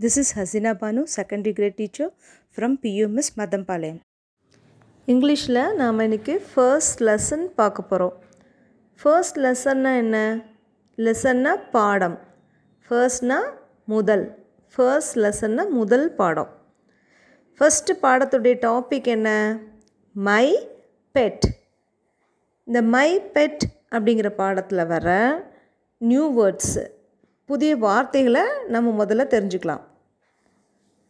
This is Hasina Banu secondary grade teacher from PUMS Mathampalayam இங்கிலீஷில் நாம் இன்றைக்கி first lesson பார்க்க போகிறோம் ஃபர்ஸ்ட் லெசன்னா என்ன? லெசன்னா பாடம். ஃபர்ஸ்ட்னா முதல். ஃபர்ஸ்ட் லெசன்னா முதல் பாடம். ஃபஸ்ட்டு பாடத்துடைய டாபிக் என்ன? மை பெட் இந்த மை பெட் அப்படிங்கிற பாடத்தில் வர நியூ வேர்ட்ஸு புதிய வார்த்தைகளை நம்ம முதல்ல தெரிஞ்சுக்கலாம்.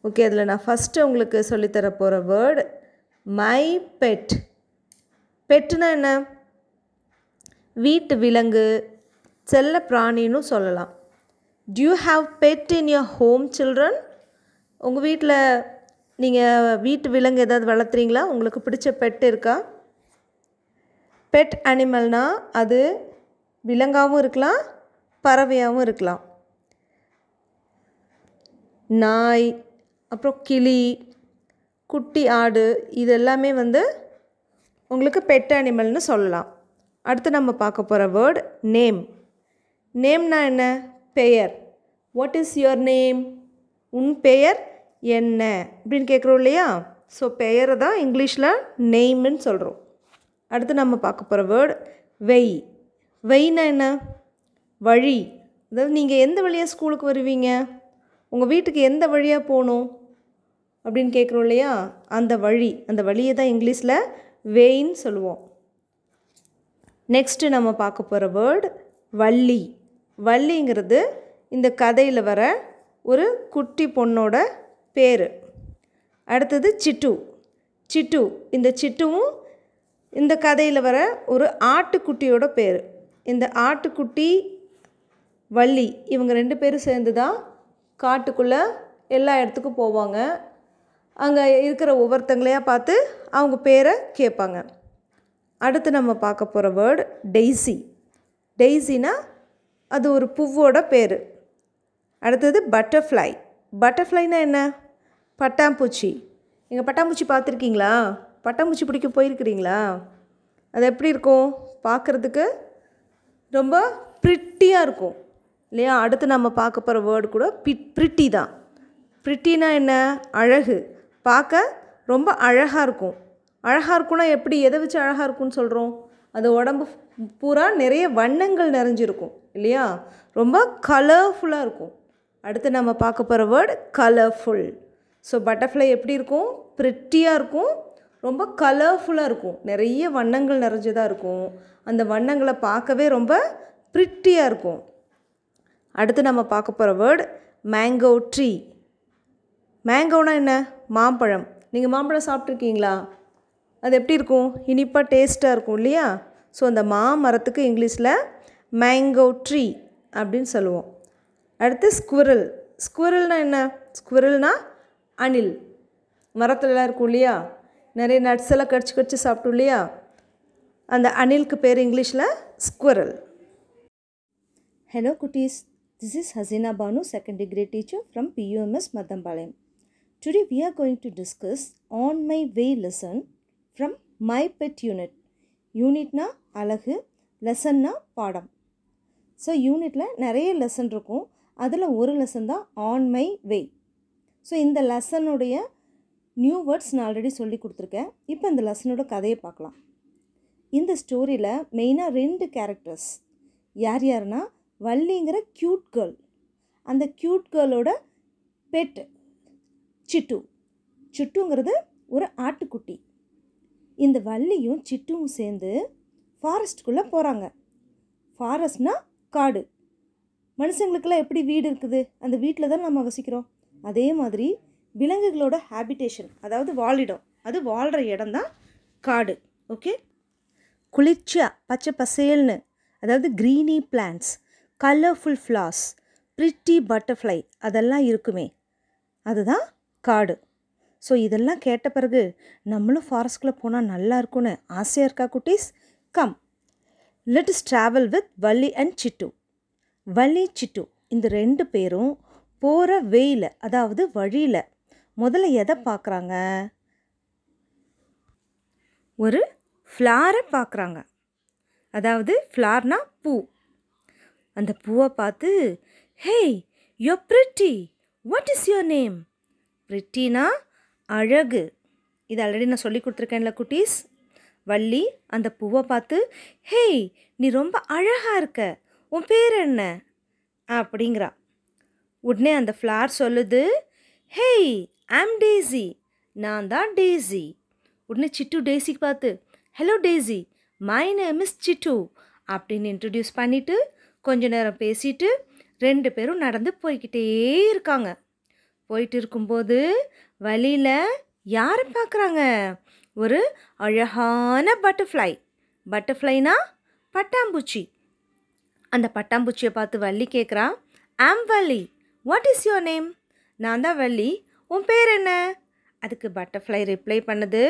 ஓகே அதில் நான் ஃபஸ்ட்டு உங்களுக்கு சொல்லித்தர போகிற வேர்டு மை பெட் பெட்டுனா என்ன? வீட்டு விலங்கு செல்ல பிராணின்னு சொல்லலாம். Do have pet in your home children உங்கள் வீட்டில் நீங்கள் வீட்டு விலங்கு ஏதாவது வளர்த்துறீங்களா? உங்களுக்கு பிடிச்ச பெட் இருக்கா? பெட் அனிமல்னால் அது விலங்காகவும் இருக்கலாம் பறவையாகவும் இருக்கலாம். நாய் அப்புறம் கிளி குட்டி ஆடு இது எல்லாமே வந்து உங்களுக்கு பெட் அனிமல்னு சொல்லலாம். அடுத்து நம்ம பார்க்க போகிற வேர்டு நேம் நேம்னா என்ன? பெயர். வாட் இஸ் யுவர் நேம் உன் பெயர் என்ன? அப்படின்னு கேட்குறோம் இல்லையா? ஸோ பெயரை தான் இங்கிலீஷில் நெய்ம்னு சொல்கிறோம் அடுத்து நம்ம பார்க்க போகிற வேர்டு வெய் வெய்னா என்ன? வழி. அதாவது நீங்கள் எந்த வழியாக ஸ்கூலுக்கு வருவீங்க? உங்கள் வீட்டுக்கு எந்த வழியாக போகணும்? அப்படின்னு கேட்குறோம் இல்லையா? அந்த வழி. அந்த வழியை தான் இங்கிலீஷில் வேயின்னு சொல்லுவோம். நெக்ஸ்ட்டு நம்ம பார்க்க போகிற வேர்டு வள்ளி. வள்ளிங்கிறது இந்த கதையில் வர ஒரு குட்டி பொண்ணோட பேர். அடுத்தது சிட்டு. சிட்டு. இந்த சிட்டுவும் இந்த கதையில் வர ஒரு ஆட்டுக்குட்டியோட பேர். இந்த ஆட்டுக்குட்டி வள்ளி. இவங்க ரெண்டு பேரும் சேர்ந்து தான் காட்டுக்குள்ளே எல்லா இடத்துக்கும் போவாங்க. அங்கே இருக்கிற ஒவ்வொருத்தங்களையாக பார்த்து அவங்க பேரை கேட்பாங்க. அடுத்து நம்ம பார்க்க போகிற வேர்டு டெய்ஸி டெய்ஸினா அது ஒரு பூவோட பேர். அடுத்தது பட்டர்ஃப்ளை பட்டர்ஃப்ளைனா என்ன? பட்டாம்பூச்சி. நீங்கள் பட்டாம்பூச்சி பார்த்துருக்கீங்களா? பட்டாம்பூச்சி பிடிக்க போயிருக்கிறீங்களா? அது எப்படி இருக்கும்? பார்க்குறதுக்கு ரொம்ப ப்ரிட்டியாக இருக்கும். இல்லையா? அடுத்து நம்ம பார்க்க போகிற வேர்டு கூட பிட் ப்ரிட்டி தான். ப்ரிட்டினா என்ன? அழகு. பார்க்க ரொம்ப அழகாக இருக்கும். அழகாக இருக்கும்னா எப்படி? எதை வச்சு அழகாக இருக்கும்னு சொல்கிறோம் அது உடம்பு பூரா நிறைய வண்ணங்கள் நிறைஞ்சிருக்கும் இல்லையா? ரொம்ப கலர்ஃபுல்லாக இருக்கும். அடுத்து நம்ம பார்க்க போகிற வேர்டு கலர்ஃபுல் ஸோ பட்டர்ஃப்ளை எப்படி இருக்கும்? ப்ரிட்டியாக இருக்கும். ரொம்ப கலர்ஃபுல்லாக இருக்கும். நிறைய வண்ணங்கள் நிறைஞ்சதாக இருக்கும். அந்த வண்ணங்களை பார்க்கவே ரொம்ப ப்ரிட்டியாக இருக்கும். அடுத்து நம்ம பார்க்க போகிற வேர்டு மேங்கோ ட்ரீ மேங்கோனா என்ன? மாம்பழம். நீங்கள் மாம்பழம் சாப்பிட்ருக்கீங்களா அது எப்படி இருக்கும்? இனிப்பாக டேஸ்ட்டாக இருக்கும் இல்லையா? ஸோ அந்த மாமரத்துக்கு இங்கிலீஷில் மேங்கோ ட்ரீ அப்படின்னு சொல்லுவோம். அடுத்து ஸ்குரல் ஸ்குவரல்னால் என்ன? ஸ்குரல்னால் அணில். மரத்துலலாம் இருக்கும் இல்லையா? நிறைய நட்ஸ் எல்லாம் கடிச்சு கடிச்சு சாப்பிட்டோம் இல்லையா? அந்த அணிலுக்கு பேர் இங்கிலீஷில் ஸ்குவரல் ஹலோ குட்டீஸ். This is Hasina Banu secondary grade teacher from PUMS Mathampalayam today we are going to discuss on my way lesson from my pet unit யூனிட்னா அழகு லெசன்னா பாடம் ஸோ யூனிட்டில் நிறைய லெசன் இருக்கும் அதில் ஒரு லெசன் தான் ஆன் மை வே ஸோ இந்த லெசனுடைய நியூ வேர்ட்ஸ் நான் ஆல்ரெடி சொல்லி கொடுத்துருக்கேன் இப்போ இந்த லெசனோட கதையை பார்க்கலாம் இந்த ஸ்டோரியில் மெயினாக ரெண்டு கேரக்டர்ஸ் யார் யாருன்னா வள்ளிங்கிற க்யூட் கேர்ள் அந்த க்யூட் கேர்ளோட பெட் சிட்டு. சிட்டுங்கிறது ஒரு ஆட்டுக்குட்டி. இந்த வள்ளியும் சிட்டுவும் சேர்ந்து ஃபாரஸ்ட்டுக்குள்ளே போகிறாங்க ஃபாரஸ்ட்னா காடு. மனுஷங்களுக்கெல்லாம் எப்படி வீடு இருக்குது? அந்த வீட்டில் தான் நம்ம வசிக்கிறோம். அதே மாதிரி விலங்குகளோட ஹேபிடேஷன் அதாவது வாழிடம். அது வாழ்கிற இடம் தான் காடு. ஓகே குளிர்ச்சியாக பச்சை பசேல்னு அதாவது greeny plants colourful flowers pretty butterfly அதெல்லாம் இருக்குமே. அதுதான் காடு. ஸோ இதெல்லாம் கேட்ட பிறகு நம்மளும் ஃபாரஸ்ட்குள்ளே போனால் நல்லா இருக்கும்னு ஆசையாக இருக்கா குட்டீஸ்? Come let us travel with Valli and Chittu Valli Chittu இந்த ரெண்டு பேரும் போகிற வெயில் அதாவது வழியில் முதல்ல எதை பார்க்குறாங்க ஒரு ஃப்ளாரை பார்க்குறாங்க அதாவது ஃப்ளார்னா பூ. அந்த பூவை பார்த்து hey yo pretty what is your name பிரிட்டினா அழகு. இது ஆல்ரெடி நான் சொல்லி கொடுத்துருக்கேன்ல குட்டீஸ்? வள்ளி அந்த பூவை பார்த்து ஹேய் நீ ரொம்ப அழகாக இருக்க. உன் பேர் என்ன? அப்படிங்கிறா. உடனே அந்த ஃப்ளார் சொல்லுது ஹேய் ஆம் டேசி நான் தான் டேசி உடனே சிட்டு டேசிக்கு பார்த்து hello Daisy my name is Chittu அப்படின்னு இன்ட்ரடியூஸ் பண்ணிவிட்டு கொஞ்ச நேரம் பேசிட்டு ரெண்டு பேரும் நடந்து போய்கிட்டே இருக்காங்க. போயிட்டு இருக்கும்போது வழியில் யாரை பார்க்குறாங்க ஒரு அழகான பட்டர்ஃப்ளை பட்டர்ஃப்ளைனா பட்டாம்பூச்சி. அந்த பட்டாம்பூச்சியை பார்த்து வள்ளி கேட்குறா I'm Valli what is your name நான் தான் வள்ளி. உன் பேர் என்ன? அதுக்கு பட்டர்ஃப்ளை ரிப்ளை பண்ணுது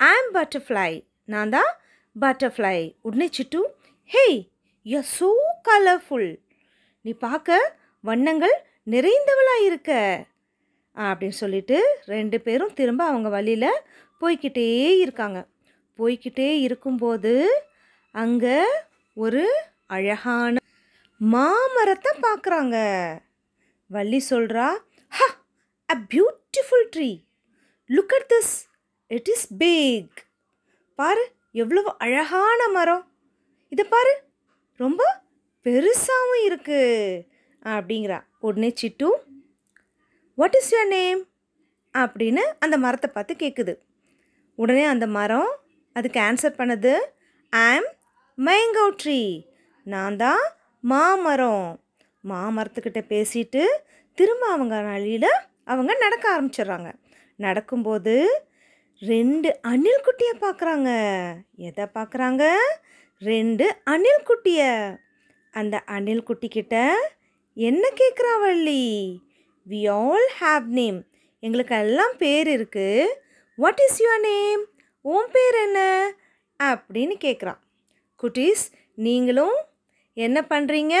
ஆம் பட்டர்ஃப்ளை நான் தான் பட்டர்ஃப்ளை உடனே Chittu hey you so colourful நீ பார்க்க வண்ணங்கள் நிறைந்தவளாக இருக்க. அப்படின்னு சொல்லிட்டு ரெண்டு பேரும் திரும்ப அவங்க வழியில் போய்க்கிட்டே இருக்காங்க. போய்க்கிட்டே இருக்கும்போது அங்கே ஒரு அழகான மாமரத்தை பார்க்குறாங்க. வள்ளி சொல்கிறா ha a beautiful tree look at this it is big பாரு எவ்வளவு அழகான மரம். இதை பாரு ரொம்ப பெருசாகவும் இருக்குது அப்படிங்கிறா. உடனே Chittu what is your name அப்படின்னு அந்த மரத்தை பார்த்து கேட்குது உடனே அந்த மரம் அதுக்கு ஆன்சர் பண்ணது ஆம் மேங்கோ ட்ரீ நான் தான் மாமரம். மாமரத்துக்கிட்ட பேசிட்டு திரும்ப அவங்க வழியில் அவங்க நடக்க ஆரம்பிச்சிடுறாங்க. நடக்கும்போது ரெண்டு அணில் குட்டியை பார்க்குறாங்க எதை பார்க்குறாங்க ரெண்டு அணில் குட்டியை அந்த அணில் குட்டிக்கிட்ட என்ன கேட்குறா Valli? We all have name எங்களுக்கு எல்லாம் பேர் இருக்குது வாட் இஸ் யுவர் நேம் உன் பேர் என்ன? அப்படின்னு கேட்குறான் குட்டீஸ் நீங்களும் என்ன பண்ணுறீங்க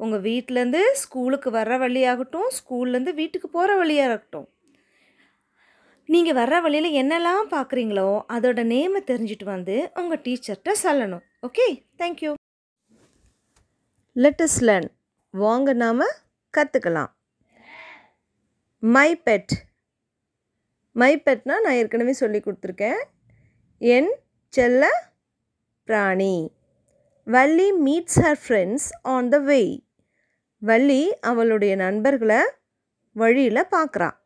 உங்கள் வீட்டிலேருந்து ஸ்கூலுக்கு வர்ற வழியாகட்டும் ஸ்கூல்லேருந்து வீட்டுக்கு போகிற வழியாக இருக்கட்டும் நீங்கள் வர்ற வழியில் என்னெல்லாம் பார்க்குறீங்களோ அதோட நேமை தெரிஞ்சுட்டு வந்து உங்கள் டீச்சர்கிட்ட சொல்லணும். ஓகே? தேங்க்யூ லெட்டஸ் லேர்ன் வாங்க நாம் கற்றுக்கலாம் மை பெட் மை பெட்னால் நான் ஏற்கனவே சொல்லி கொடுத்துருக்கேன். என் செல்ல பிராணி. Valli meets her friends on the way Valli அவளுடைய நண்பர்களை வழியில் பார்க்குறான்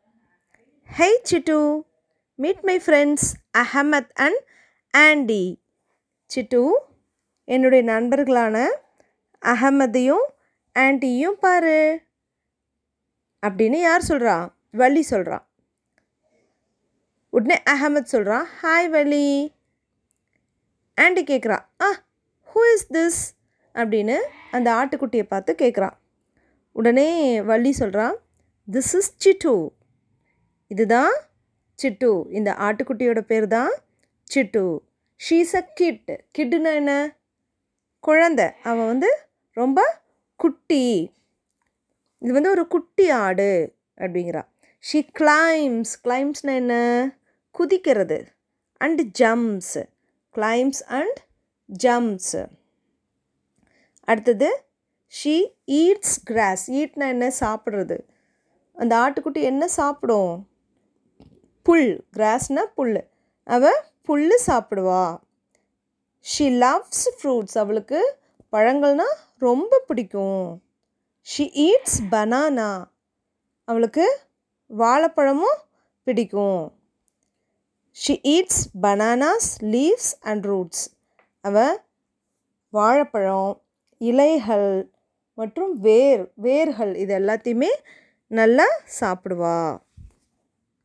hi Chittu meet my friends Ahmed and Andy Chittu என்னுடைய நண்பர்களான அகமதையும் ஆண்டியும் பாரு. அப்படின்னு யார் சொல்கிறா வள்ளி சொல்கிறா உடனே அகமத் சொல்கிறான் ஹாய் வள்ளி. ஆண்டி கேட்குறா ஆ ஹூ இஸ் திஸ் அப்படின்னு அந்த ஆட்டுக்குட்டியை பார்த்து கேட்குறான் உடனே வள்ளி சொல்கிறான் திஸ் இஸ் சிட்டு இதுதான் சிட்டு. இந்த ஆட்டுக்குட்டியோட பேர் தான் சிட்டு. ஷீஸ் அ கிட் கிட்டுனா என்ன? குழந்தை. அவன் வந்து ரொம்ப குட்டி. இது வந்து ஒரு குட்டி ஆடு அப்படிங்கிறா. ஷீ கிளைம்ஸ் கிளைம்ஸ்னா என்ன? குதிக்கிறது. And jumps climbs and jumps அடுத்தது ஷீ ஈட்ஸ் கிராஸ் ஈட்னா என்ன? சாப்பிட்றது. அந்த ஆட்டுக்குட்டி என்ன சாப்பிடும்? புல் கிராஸ்னா புல். அவள் புல் சாப்பிடுவா. ஷி லவ்ஸ் ஃப்ரூட்ஸ் அவளுக்கு பழங்கள்னா ரொம்ப பிடிக்கும். ஷி ஈட்ஸ் பனானா அவளுக்கு வாழைப்பழமும் பிடிக்கும். She eats bananas leaves and roots அவள் வாழைப்பழம் இலைகள் மற்றும் வேர் வேர்கள் இது எல்லாத்தையுமே நல்லா சாப்பிடுவா.